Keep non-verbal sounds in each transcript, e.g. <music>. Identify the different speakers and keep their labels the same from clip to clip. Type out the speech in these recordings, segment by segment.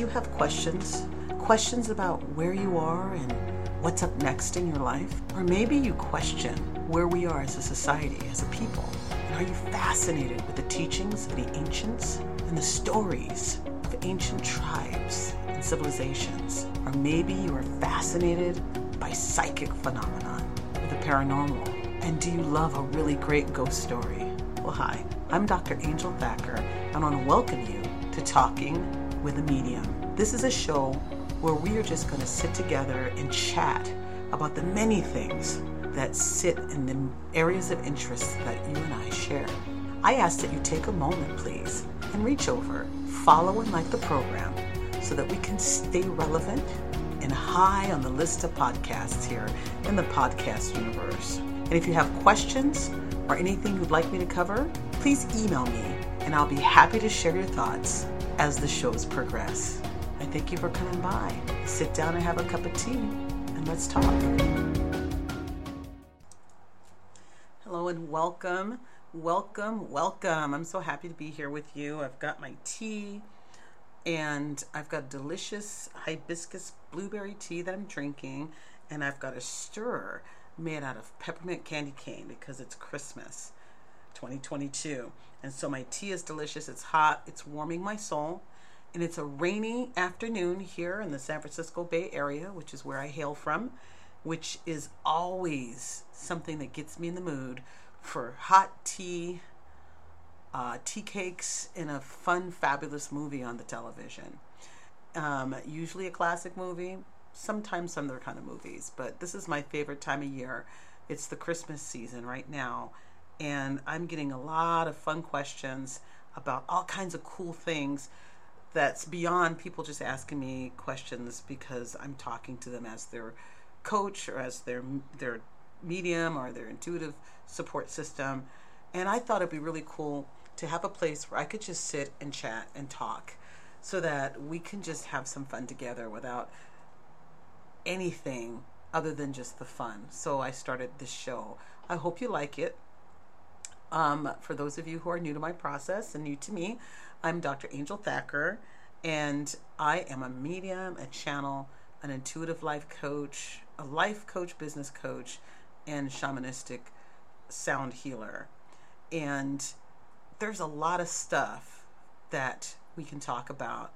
Speaker 1: do you have questions? Questions about where you are and what's up next in your life? Or maybe you question where we are as a society, as a people. And are you fascinated with the teachings of the ancients and the stories of ancient tribes and civilizations? Or maybe you are fascinated by psychic phenomenon or the paranormal. And do you love a really great ghost story? Well, hi, I'm Dr. Angel Thacker, and I want to welcome you to Talking with a Medium. This is a show where we are just going to sit together and chat about the many things that sit in the areas of interest that you and I share. I ask that you take a moment, please, and reach over, follow and like the program so that we can stay relevant and high on the list of podcasts here in the podcast universe. And if you have questions or anything you'd like me to cover, please email me and I'll be happy to share your thoughts as the shows progress. I thank you for coming by. Sit down and have a cup of tea and let's talk. Hello and welcome. Welcome, welcome. I'm so happy to be here with you. I've got my tea and I've got delicious hibiscus blueberry tea that I'm drinking, and I've got a stir made out of peppermint candy cane because it's Christmas 2022. And so my tea is delicious, it's hot, it's warming my soul. And it's a rainy afternoon here in the San Francisco Bay Area, which is where I hail from, which is always something that gets me in the mood for hot tea, uh, tea cakes, and a fun, fabulous movie on the television. Um, usually a classic movie, sometimes some other kind of movies, but this is my favorite time of year. It's the Christmas season right now, and I'm getting a lot of fun questions about all kinds of cool things that's beyond people just asking me questions because I'm talking to them as their coach or as their their medium or their intuitive support system. And I thought it'd be really cool to have a place where I could just sit and chat and talk so that we can just have some fun together without anything other than just the fun. So I started this show. I hope you like it. Um, for those of you who are new to my process and new to me, I'm Dr. Angel Thacker, and I am a medium, a channel, an intuitive life coach, a life coach, business coach, and shamanistic sound healer. And there's a lot of stuff that we can talk about.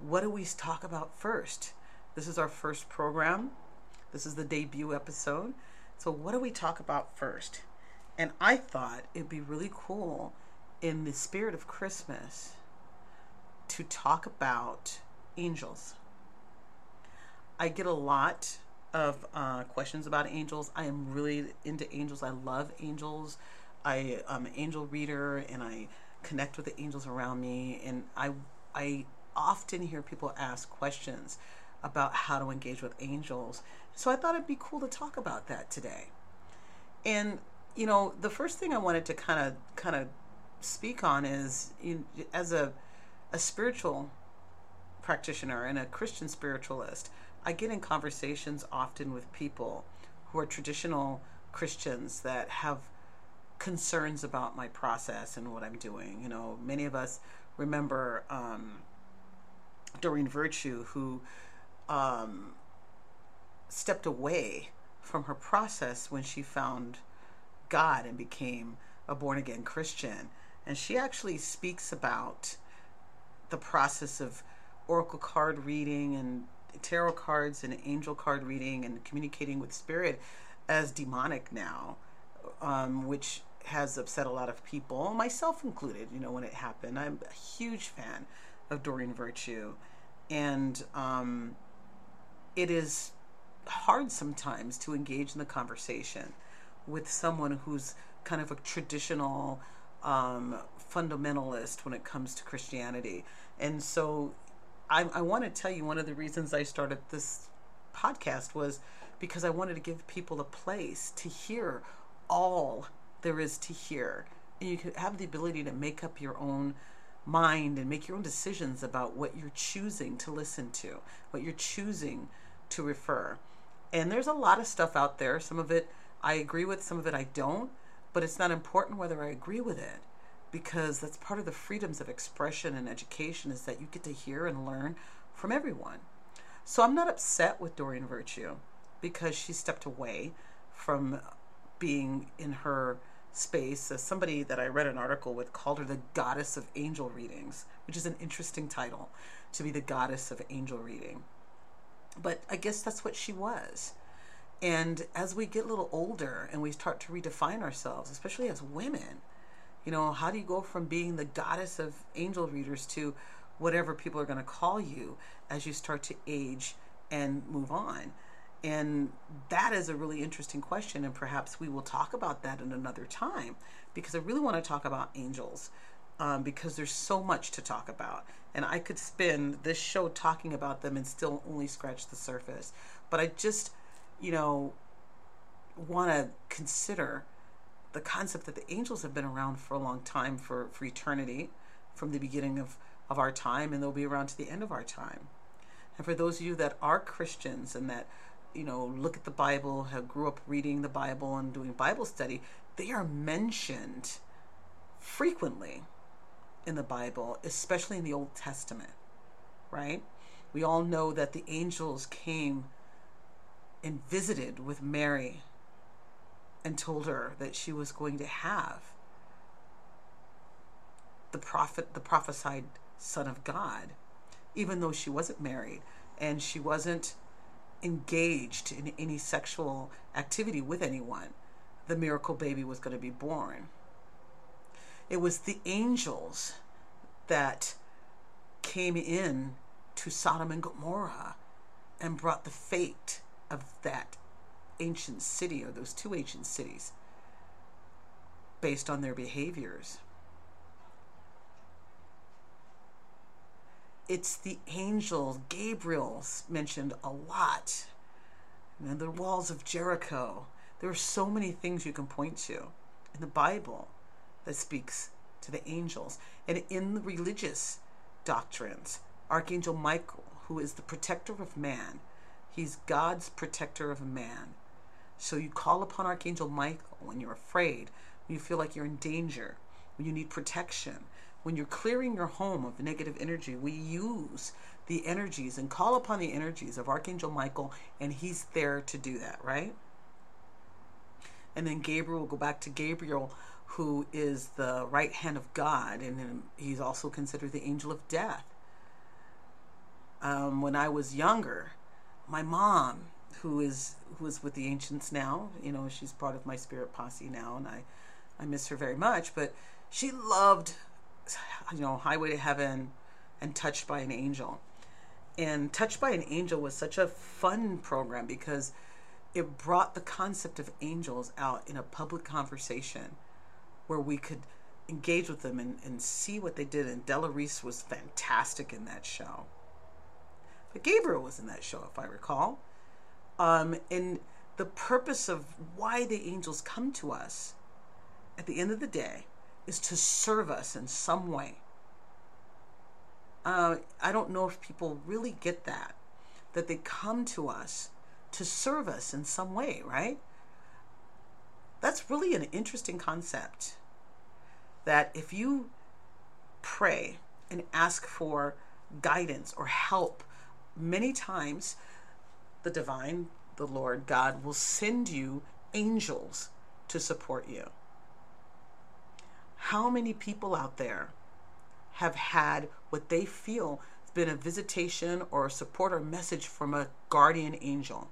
Speaker 1: What do we talk about first? This is our first program. This is the debut episode. So, what do we talk about first? And I thought it'd be really cool in the spirit of Christmas to talk about angels. I get a lot of uh, questions about angels. I am really into angels. I love angels. I am an angel reader and I connect with the angels around me. And I, I often hear people ask questions about how to engage with angels. So I thought it'd be cool to talk about that today. And you know, the first thing I wanted to kind of kind of speak on is you, as a a spiritual practitioner and a Christian spiritualist, I get in conversations often with people who are traditional Christians that have concerns about my process and what I'm doing. You know, many of us remember um, Doreen Virtue, who um, stepped away from her process when she found God and became a born again Christian. And she actually speaks about the process of oracle card reading and tarot cards and angel card reading and communicating with spirit as demonic now, um, which has upset a lot of people, myself included, you know, when it happened. I'm a huge fan of Doreen Virtue. And um, it is hard sometimes to engage in the conversation with someone who's kind of a traditional um, fundamentalist when it comes to Christianity. And so I, I want to tell you one of the reasons I started this podcast was because I wanted to give people a place to hear all there is to hear. And you could have the ability to make up your own mind and make your own decisions about what you're choosing to listen to, what you're choosing to refer. And there's a lot of stuff out there. Some of it I agree with, some of it I don't, but it's not important whether I agree with it because that's part of the freedoms of expression and education is that you get to hear and learn from everyone. So I'm not upset with Doreen Virtue because she stepped away from being in her space. As somebody that I read an article with called her the goddess of angel readings, which is an interesting title to be the goddess of angel reading. But I guess that's what she was. And as we get a little older and we start to redefine ourselves, especially as women, you know, how do you go from being the goddess of angel readers to whatever people are going to call you as you start to age and move on? And that is a really interesting question, and perhaps we will talk about that in another time because I really want to talk about angels um, because there's so much to talk about. And I could spend this show talking about them and still only scratch the surface. But I just, you know, want to consider the concept that the angels have been around for a long time, for, for eternity, from the beginning of, of our time, and they'll be around to the end of our time. And for those of you that are Christians and that you know, look at the Bible, have grew up reading the Bible and doing Bible study, they are mentioned frequently in the Bible, especially in the Old Testament, right? We all know that the angels came and visited with Mary and told her that she was going to have the prophet the prophesied son of God even though she wasn't married and she wasn't engaged in any sexual activity with anyone, the miracle baby was going to be born. It was the angels that came in to Sodom and Gomorrah and brought the fate of that ancient city or those two ancient cities based on their behaviors. it's the angel Gabriel mentioned a lot. And the walls of Jericho. There are so many things you can point to in the Bible that speaks to the angels. And in the religious doctrines, Archangel Michael, who is the protector of man, he's God's protector of man. So you call upon Archangel Michael when you're afraid, when you feel like you're in danger, when you need protection, when you're clearing your home of negative energy, we use the energies and call upon the energies of Archangel Michael, and he's there to do that, right? And then Gabriel will go back to Gabriel, who is the right hand of God, and he's also considered the angel of death. Um, when I was younger, my mom, who is who is with the ancients now, you know, she's part of my spirit posse now, and I, I miss her very much. But she loved you know, Highway to Heaven and Touched by an Angel. And Touched by an Angel was such a fun program because it brought the concept of angels out in a public conversation where we could engage with them and, and see what they did. And Della Reese was fantastic in that show. But Gabriel was in that show, if I recall. Um, and the purpose of why the angels come to us at the end of the day is to serve us in some way. Uh, I don't know if people really get that, that they come to us to serve us in some way, right? That's really an interesting concept. That if you pray and ask for guidance or help, many times the divine, the Lord God, will send you angels to support you. How many people out there have had what they feel has been a visitation or a support or message from a guardian angel?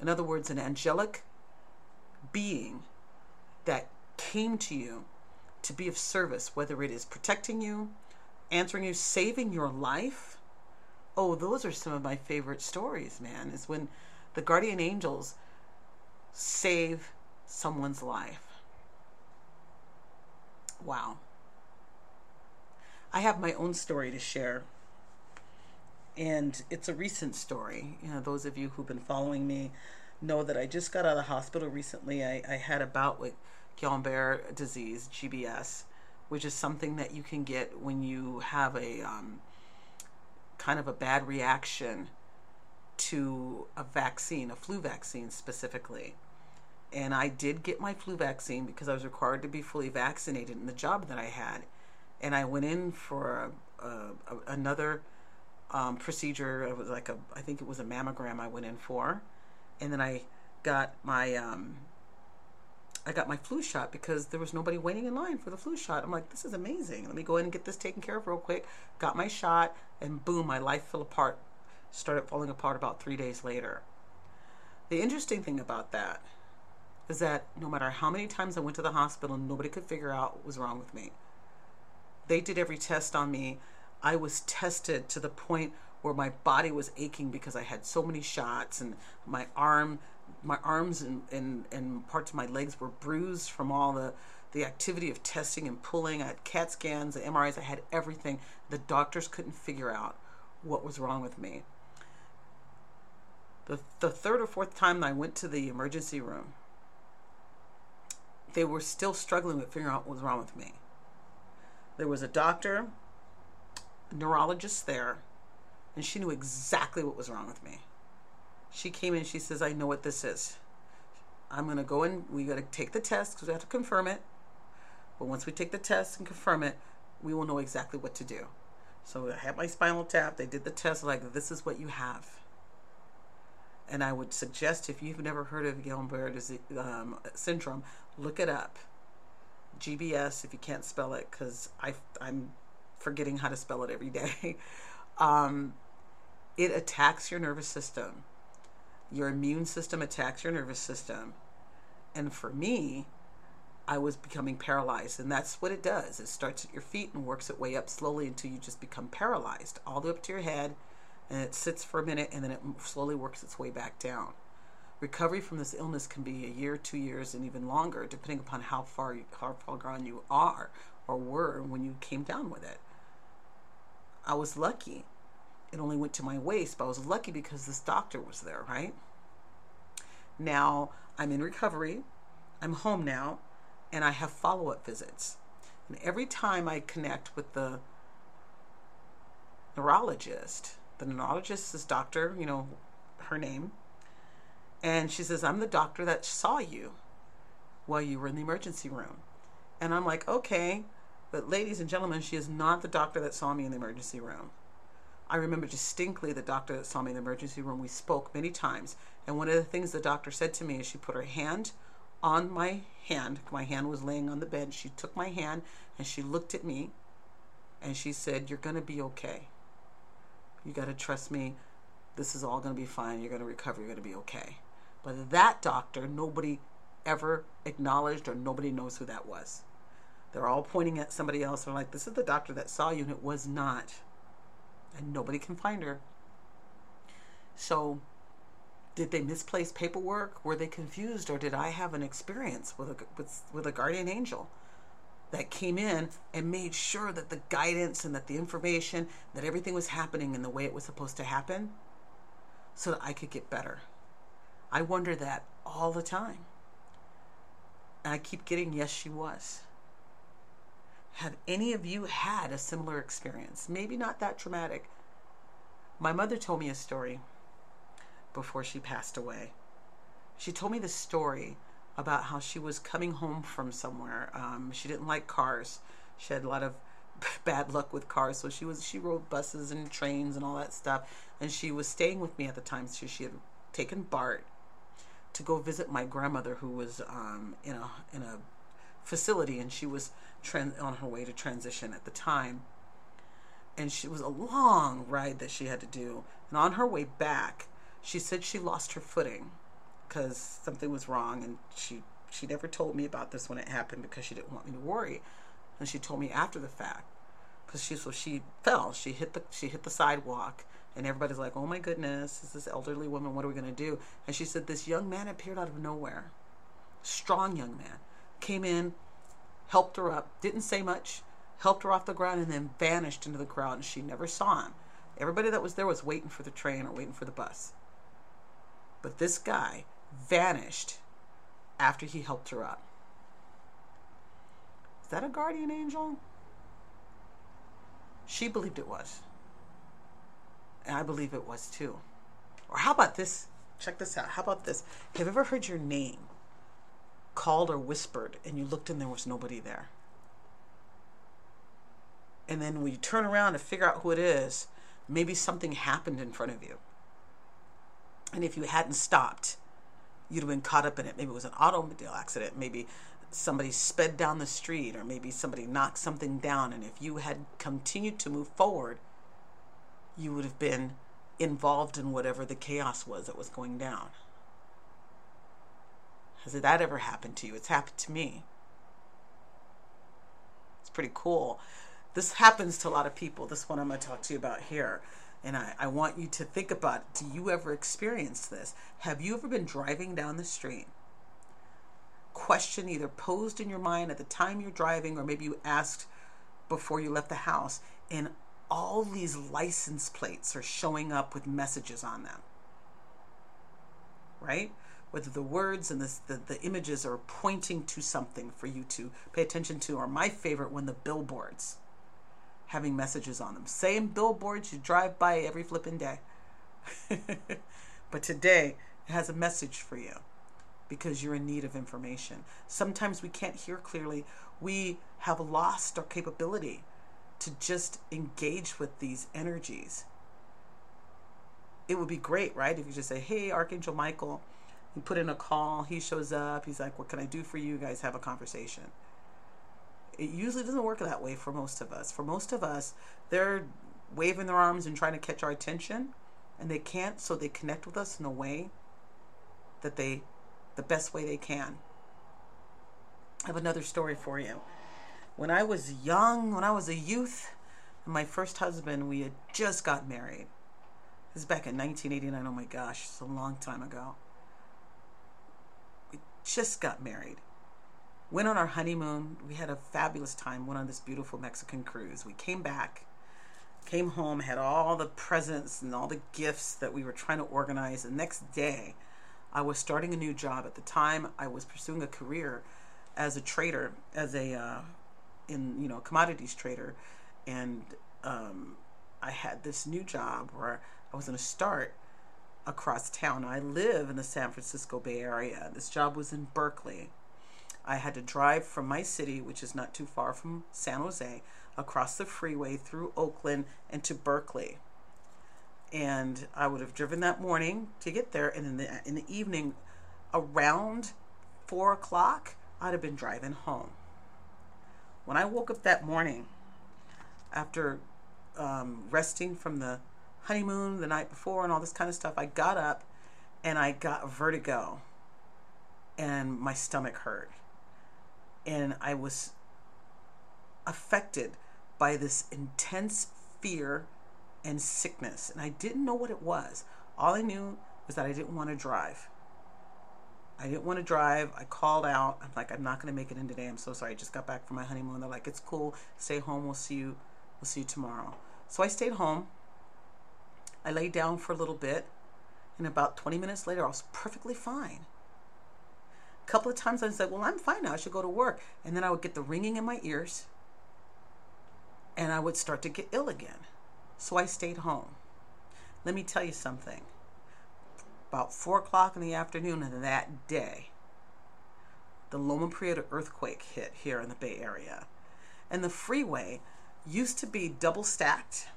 Speaker 1: In other words, an angelic being that came to you to be of service, whether it is protecting you, answering you, saving your life. Oh, those are some of my favorite stories, man, is when the guardian angels save someone's life. Wow. I have my own story to share. And it's a recent story. You know, those of you who've been following me know that I just got out of the hospital recently. I, I had a bout with Guillain-Barré disease, GBS, which is something that you can get when you have a um, kind of a bad reaction to a vaccine, a flu vaccine specifically and I did get my flu vaccine because I was required to be fully vaccinated in the job that I had. And I went in for a, a, a, another um, procedure. It was like a, I think it was a mammogram I went in for, and then I got my, um, I got my flu shot because there was nobody waiting in line for the flu shot. I'm like, this is amazing. Let me go in and get this taken care of real quick. Got my shot, and boom, my life fell apart. Started falling apart about three days later. The interesting thing about that is that no matter how many times I went to the hospital, nobody could figure out what was wrong with me. They did every test on me. I was tested to the point where my body was aching because I had so many shots and my arm my arms and, and, and parts of my legs were bruised from all the the activity of testing and pulling. I had CAT scans, MRIs, I had everything. The doctors couldn't figure out what was wrong with me. The, the third or fourth time I went to the emergency room, they were still struggling with figuring out what was wrong with me. There was a doctor, a neurologist there, and she knew exactly what was wrong with me. She came in, she says, I know what this is. I'm going to go in, we got to take the test because we have to confirm it. But once we take the test and confirm it, we will know exactly what to do. So I had my spinal tap, they did the test, like, this is what you have. And I would suggest if you've never heard of Guillain-Barré um, syndrome, look it up. GBS if you can't spell it because I'm forgetting how to spell it every day. <laughs> um, it attacks your nervous system. Your immune system attacks your nervous system. And for me, I was becoming paralyzed. And that's what it does. It starts at your feet and works its way up slowly until you just become paralyzed, all the way up to your head. And it sits for a minute and then it slowly works its way back down. Recovery from this illness can be a year, two years, and even longer, depending upon how far how far gone you are or were when you came down with it. I was lucky. It only went to my waist, but I was lucky because this doctor was there, right? Now I'm in recovery. I'm home now, and I have follow up visits. And every time I connect with the neurologist, the neurologist is doctor, you know, her name, and she says, I'm the doctor that saw you while you were in the emergency room. And I'm like, okay, but ladies and gentlemen, she is not the doctor that saw me in the emergency room. I remember distinctly the doctor that saw me in the emergency room. We spoke many times. And one of the things the doctor said to me is she put her hand on my hand. My hand was laying on the bed. She took my hand and she looked at me and she said, You're going to be okay. You got to trust me. This is all going to be fine. You're going to recover. You're going to be okay. But that doctor, nobody ever acknowledged or nobody knows who that was. They're all pointing at somebody else. They're like, this is the doctor that saw you, and it was not. And nobody can find her. So, did they misplace paperwork? Were they confused? Or did I have an experience with a, with, with a guardian angel that came in and made sure that the guidance and that the information, that everything was happening in the way it was supposed to happen so that I could get better? I wonder that all the time. And I keep getting, yes, she was. Have any of you had a similar experience? Maybe not that traumatic. My mother told me a story before she passed away. She told me the story about how she was coming home from somewhere. Um, she didn't like cars. She had a lot of <laughs> bad luck with cars, so she was she rode buses and trains and all that stuff. And she was staying with me at the time, so she had taken BART to go visit my grandmother who was um, in a in a facility and she was on her way to transition at the time and she was a long ride that she had to do and on her way back she said she lost her footing because something was wrong and she she never told me about this when it happened because she didn't want me to worry and she told me after the fact because she so she fell she hit the she hit the sidewalk and everybody's like, oh my goodness, is this elderly woman? What are we going to do? And she said, this young man appeared out of nowhere. Strong young man. Came in, helped her up, didn't say much, helped her off the ground, and then vanished into the crowd, and she never saw him. Everybody that was there was waiting for the train or waiting for the bus. But this guy vanished after he helped her up. Is that a guardian angel? She believed it was. And I believe it was too. Or how about this? Check this out. How about this? Have you ever heard your name called or whispered and you looked and there was nobody there? And then when you turn around to figure out who it is, maybe something happened in front of you. And if you hadn't stopped, you'd have been caught up in it. Maybe it was an automobile accident. Maybe somebody sped down the street, or maybe somebody knocked something down. And if you had continued to move forward, you would have been involved in whatever the chaos was that was going down. Has that ever happened to you? It's happened to me. It's pretty cool. This happens to a lot of people. This one I'm going to talk to you about here. And I, I want you to think about do you ever experience this? Have you ever been driving down the street? Question either posed in your mind at the time you're driving, or maybe you asked before you left the house, and all these license plates are showing up with messages on them. Right? Whether the words and the, the, the images are pointing to something for you to pay attention to, or my favorite when the billboards having messages on them. Same billboards you drive by every flipping day. <laughs> but today it has a message for you because you're in need of information. Sometimes we can't hear clearly. We have lost our capability to just engage with these energies. It would be great, right? If you just say, hey, Archangel Michael, you put in a call, he shows up, he's like, what can I do for you? You guys have a conversation. It usually doesn't work that way for most of us. For most of us, they're waving their arms and trying to catch our attention, and they can't, so they connect with us in a way that they, the best way they can. I have another story for you when I was young, when I was a youth, my first husband, we had just got married. This is back in 1989. Oh my gosh, it's a long time ago. Just got married. Went on our honeymoon. We had a fabulous time. Went on this beautiful Mexican cruise. We came back, came home, had all the presents and all the gifts that we were trying to organize. The next day, I was starting a new job. At the time, I was pursuing a career as a trader, as a uh, in you know commodities trader, and um, I had this new job where I was going to start across town. I live in the San Francisco Bay Area. This job was in Berkeley. I had to drive from my city, which is not too far from San Jose, across the freeway through Oakland and to Berkeley. And I would have driven that morning to get there, and in the in the evening, around four o'clock, I'd have been driving home. When I woke up that morning, after um, resting from the honeymoon the night before and all this kind of stuff, I got up and I got vertigo and my stomach hurt. And I was affected by this intense fear and sickness. And I didn't know what it was. All I knew was that I didn't want to drive. I didn't want to drive. I called out. I'm like, I'm not going to make it in today. I'm so sorry. I just got back from my honeymoon. They're like, it's cool. Stay home. We'll see you. We'll see you tomorrow. So I stayed home. I laid down for a little bit. And about 20 minutes later, I was perfectly fine. A couple of times I said, well, I'm fine now. I should go to work. And then I would get the ringing in my ears. And I would start to get ill again. So I stayed home. Let me tell you something about 4 o'clock in the afternoon of that day, the Loma Prieta earthquake hit here in the Bay Area. And the freeway used to be double stacked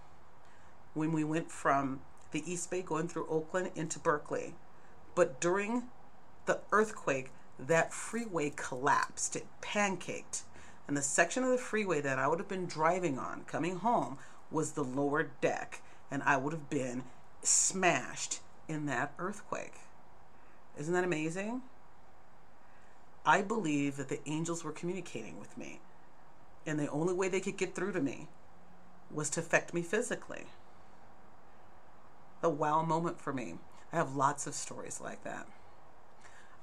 Speaker 1: when we went from the East Bay going through Oakland into Berkeley. But during the earthquake, that freeway collapsed, it pancaked. And the section of the freeway that I would have been driving on coming home was the lower deck, and I would have been smashed in that earthquake. Isn't that amazing? I believe that the angels were communicating with me, and the only way they could get through to me was to affect me physically. A wow moment for me. I have lots of stories like that.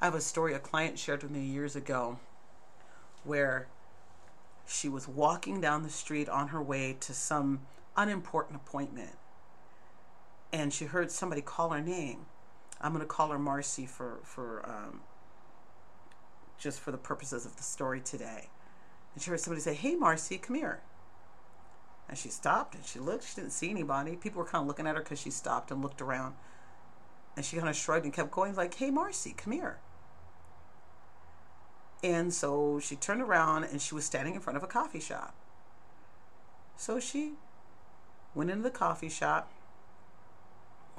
Speaker 1: I have a story a client shared with me years ago where she was walking down the street on her way to some unimportant appointment and she heard somebody call her name. I'm going to call her Marcy for for um, just for the purposes of the story today. And she heard somebody say, "Hey, Marcy, come here." And she stopped and she looked. She didn't see anybody. People were kind of looking at her because she stopped and looked around. And she kind of shrugged and kept going, like, "Hey, Marcy, come here." And so she turned around and she was standing in front of a coffee shop. So she went into the coffee shop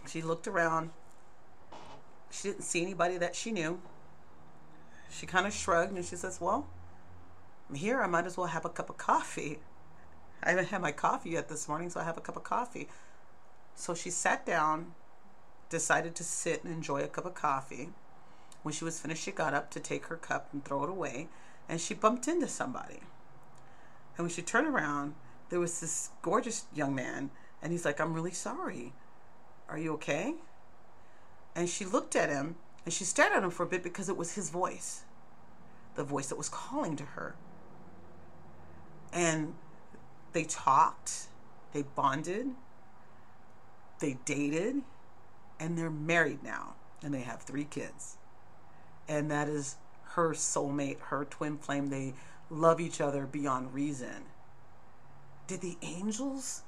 Speaker 1: She looked around. She didn't see anybody that she knew. She kind of shrugged and she says, Well, I'm here. I might as well have a cup of coffee. I haven't had my coffee yet this morning, so I have a cup of coffee. So she sat down, decided to sit and enjoy a cup of coffee. When she was finished, she got up to take her cup and throw it away, and she bumped into somebody. And when she turned around, there was this gorgeous young man, and he's like, I'm really sorry. Are you okay? And she looked at him, and she stared at him for a bit because it was his voice, the voice that was calling to her. And they talked, they bonded, they dated, and they're married now, and they have three kids. And that is her soulmate, her twin flame. They love each other beyond reason. Did the angels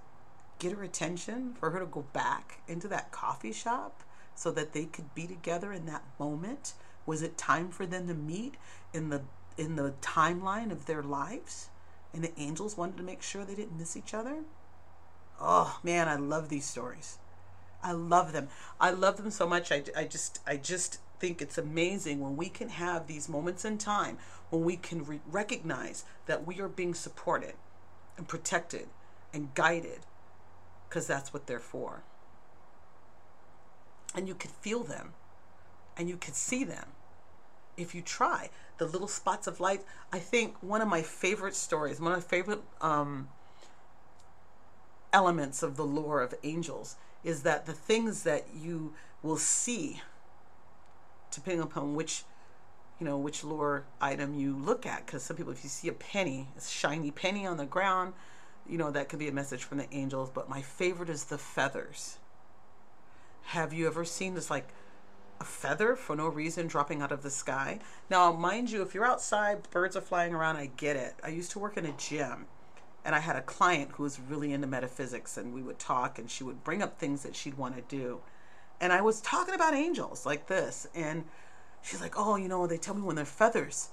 Speaker 1: get her attention for her to go back into that coffee shop so that they could be together in that moment? Was it time for them to meet in the in the timeline of their lives? And the angels wanted to make sure they didn't miss each other? Oh man, I love these stories. I love them. I love them so much. I, I just I just think it's amazing when we can have these moments in time when we can re- recognize that we are being supported and protected and guided because that's what they're for. And you could feel them and you could see them if you try. The little spots of light. I think one of my favorite stories, one of my favorite um, elements of the lore of angels is that the things that you will see, depending upon which, you know, which lore item you look at, because some people, if you see a penny, a shiny penny on the ground, you know, that could be a message from the angels. But my favorite is the feathers. Have you ever seen this, like, a feather for no reason dropping out of the sky? Now, mind you, if you're outside, birds are flying around, I get it. I used to work in a gym and I had a client who was really into metaphysics, and we would talk, and she would bring up things that she'd want to do. And I was talking about angels like this, and she's like, "Oh, you know, they tell me when they're feathers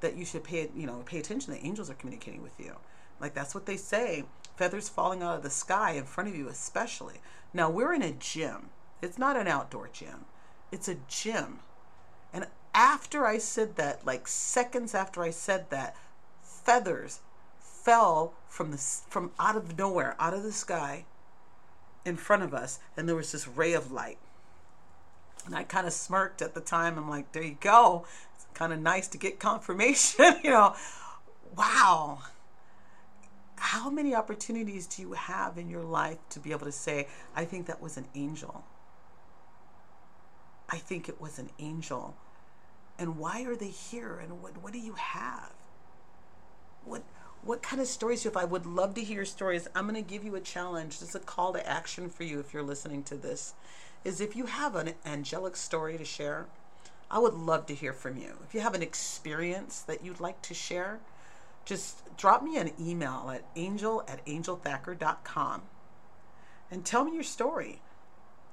Speaker 1: that you should pay, you know, pay attention. The angels are communicating with you. Like that's what they say. Feathers falling out of the sky in front of you, especially. Now we're in a gym. It's not an outdoor gym. It's a gym. And after I said that, like seconds after I said that, feathers fell from the from out of nowhere, out of the sky, in front of us, and there was this ray of light. And I kind of smirked at the time. I'm like, there you go. It's kind of nice to get confirmation, <laughs> you know. Wow. How many opportunities do you have in your life to be able to say, I think that was an angel? I think it was an angel. And why are they here? And what, what do you have? What what kind of stories you have. I would love to hear stories. I'm going to give you a challenge. This is a call to action for you if you're listening to this. Is if you have an angelic story to share, I would love to hear from you. If you have an experience that you'd like to share, just drop me an email at angel at angelthacker.com and tell me your story.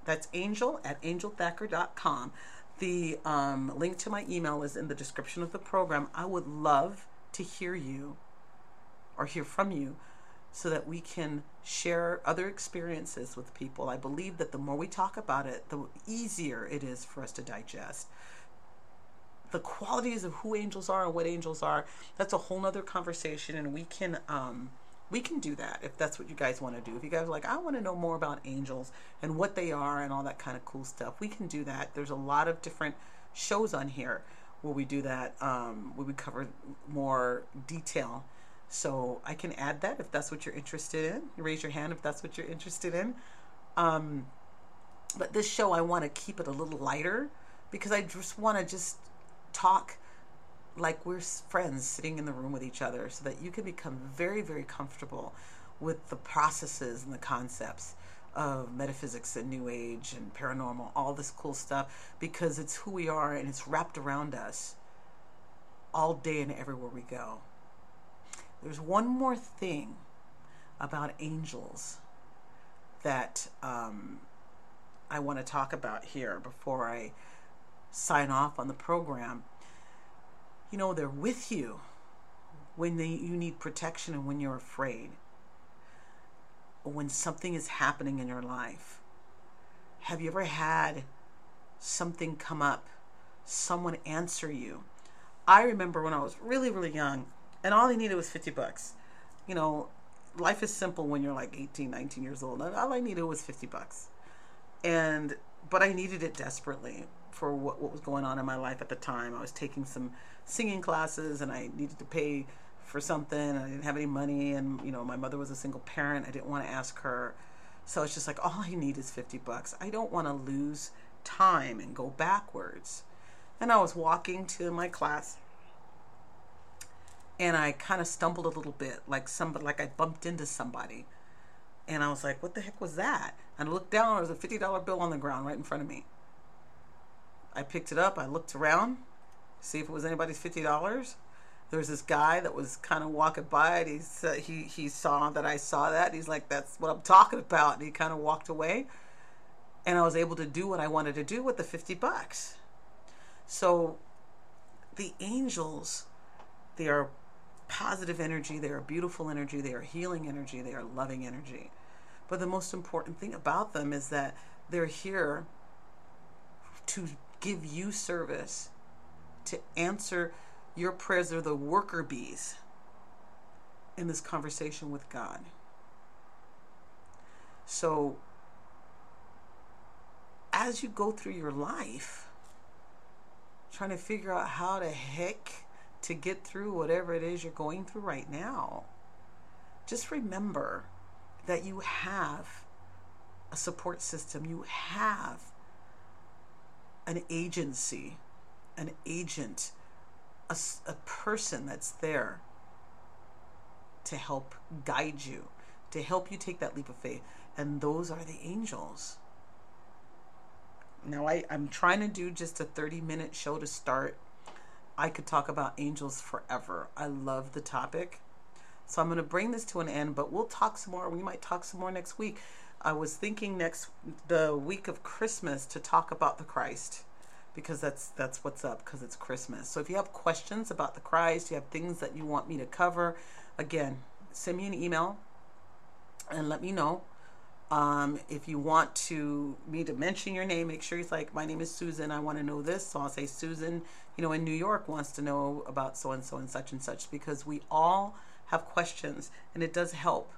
Speaker 1: That's angel at angelthacker.com. The um, link to my email is in the description of the program. I would love to hear you or hear from you so that we can share other experiences with people. I believe that the more we talk about it, the easier it is for us to digest. The qualities of who angels are and what angels are, that's a whole nother conversation and we can um, we can do that if that's what you guys want to do. If you guys are like, I want to know more about angels and what they are and all that kind of cool stuff, we can do that. There's a lot of different shows on here where we do that, um, where we cover more detail so I can add that if that's what you're interested in. raise your hand if that's what you're interested in. Um, but this show, I want to keep it a little lighter because I just want to just talk like we're friends sitting in the room with each other so that you can become very, very comfortable with the processes and the concepts of metaphysics and new age and paranormal, all this cool stuff, because it's who we are and it's wrapped around us all day and everywhere we go. There's one more thing about angels that um, I want to talk about here before I sign off on the program. You know, they're with you when they, you need protection and when you're afraid, or when something is happening in your life. Have you ever had something come up, someone answer you? I remember when I was really, really young, and all I needed was 50 bucks. You know, life is simple when you're like 18, 19 years old. All I needed was 50 bucks. And, but I needed it desperately for what, what was going on in my life at the time. I was taking some singing classes and I needed to pay for something. I didn't have any money. And, you know, my mother was a single parent. I didn't want to ask her. So it's just like, all I need is 50 bucks. I don't want to lose time and go backwards. And I was walking to my class and I kind of stumbled a little bit, like somebody, like I bumped into somebody. And I was like, what the heck was that? And I looked down, there was a $50 bill on the ground right in front of me. I picked it up, I looked around, see if it was anybody's $50. There was this guy that was kind of walking by, and he, he, he saw that I saw that. he's like, that's what I'm talking about. And he kind of walked away. And I was able to do what I wanted to do with the 50 bucks. So the angels, they are positive energy, they are beautiful energy, they are healing energy, they are loving energy. But the most important thing about them is that they're here to give you service, to answer your prayers. They're the worker bees in this conversation with God. So, as you go through your life, trying to figure out how the heck to get through whatever it is you're going through right now, just remember that you have a support system, you have an agency, an agent, a, a person that's there to help guide you, to help you take that leap of faith. And those are the angels. Now, I, I'm trying to do just a 30 minute show to start I could talk about angels forever. I love the topic. So I'm going to bring this to an end, but we'll talk some more. We might talk some more next week. I was thinking next the week of Christmas to talk about the Christ because that's that's what's up because it's Christmas. So if you have questions about the Christ, you have things that you want me to cover, again, send me an email and let me know. Um, if you want to me to mention your name, make sure he's like, my name is Susan. I want to know this. So I'll say Susan, you know, in New York wants to know about so and so and such and such because we all have questions and it does help,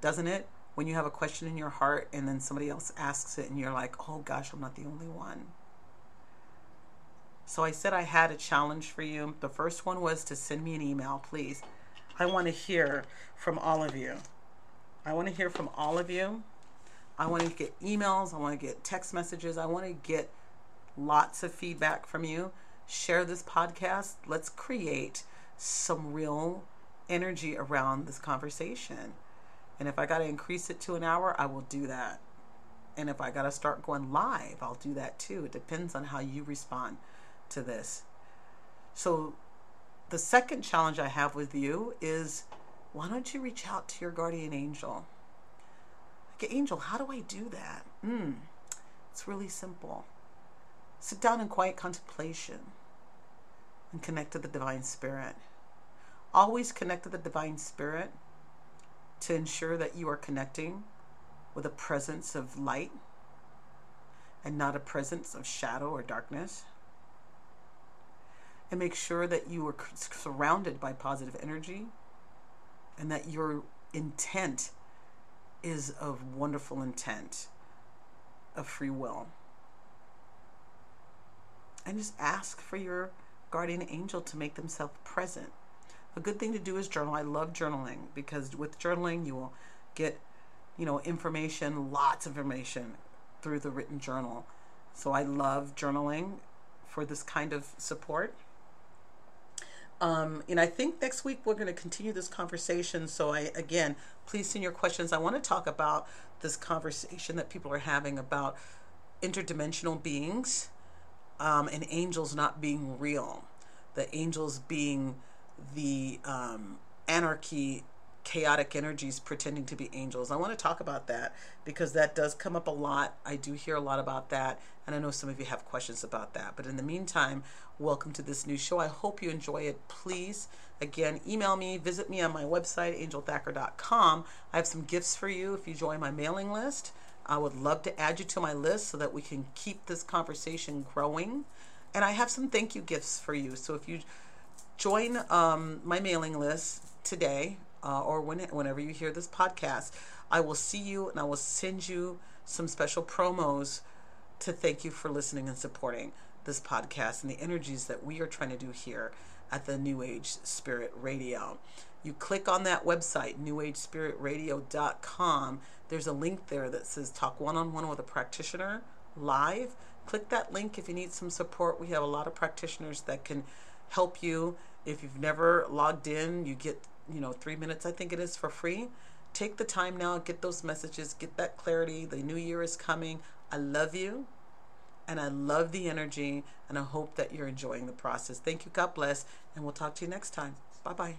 Speaker 1: doesn't it? When you have a question in your heart and then somebody else asks it and you're like, oh gosh, I'm not the only one. So I said I had a challenge for you. The first one was to send me an email, please. I want to hear from all of you. I want to hear from all of you I want to get emails. I want to get text messages. I want to get lots of feedback from you. Share this podcast. Let's create some real energy around this conversation. And if I got to increase it to an hour, I will do that. And if I got to start going live, I'll do that too. It depends on how you respond to this. So, the second challenge I have with you is why don't you reach out to your guardian angel? Okay, Angel, how do I do that? Mm, it's really simple. Sit down in quiet contemplation and connect to the Divine Spirit. Always connect to the Divine Spirit to ensure that you are connecting with a presence of light and not a presence of shadow or darkness. And make sure that you are surrounded by positive energy and that your intent is of wonderful intent, of free will. And just ask for your guardian angel to make themselves present. A good thing to do is journal. I love journaling because with journaling you will get, you know, information, lots of information through the written journal. So I love journaling for this kind of support. Um, and I think next week we're going to continue this conversation. So I, again, please send your questions. I want to talk about this conversation that people are having about interdimensional beings um, and angels not being real. The angels being the um, anarchy chaotic energies pretending to be angels. I want to talk about that because that does come up a lot. I do hear a lot about that, and I know some of you have questions about that. But in the meantime, welcome to this new show. I hope you enjoy it. Please, again, email me, visit me on my website, angelthacker.com. I have some gifts for you if you join my mailing list. I would love to add you to my list so that we can keep this conversation growing. And I have some thank you gifts for you. So if you join um, my mailing list today uh, or when, whenever you hear this podcast, I will see you and I will send you some special promos to thank you for listening and supporting this podcast and the energies that we are trying to do here at the New Age Spirit Radio. You click on that website, newagespiritradio.com. There's a link there that says Talk One on One with a Practitioner live. Click that link if you need some support. We have a lot of practitioners that can help you. If you've never logged in, you get, you know, three minutes, I think it is, for free. Take the time now, get those messages, get that clarity. The new year is coming. I love you and I love the energy and I hope that you're enjoying the process. Thank you. God bless. And we'll talk to you next time. Bye bye.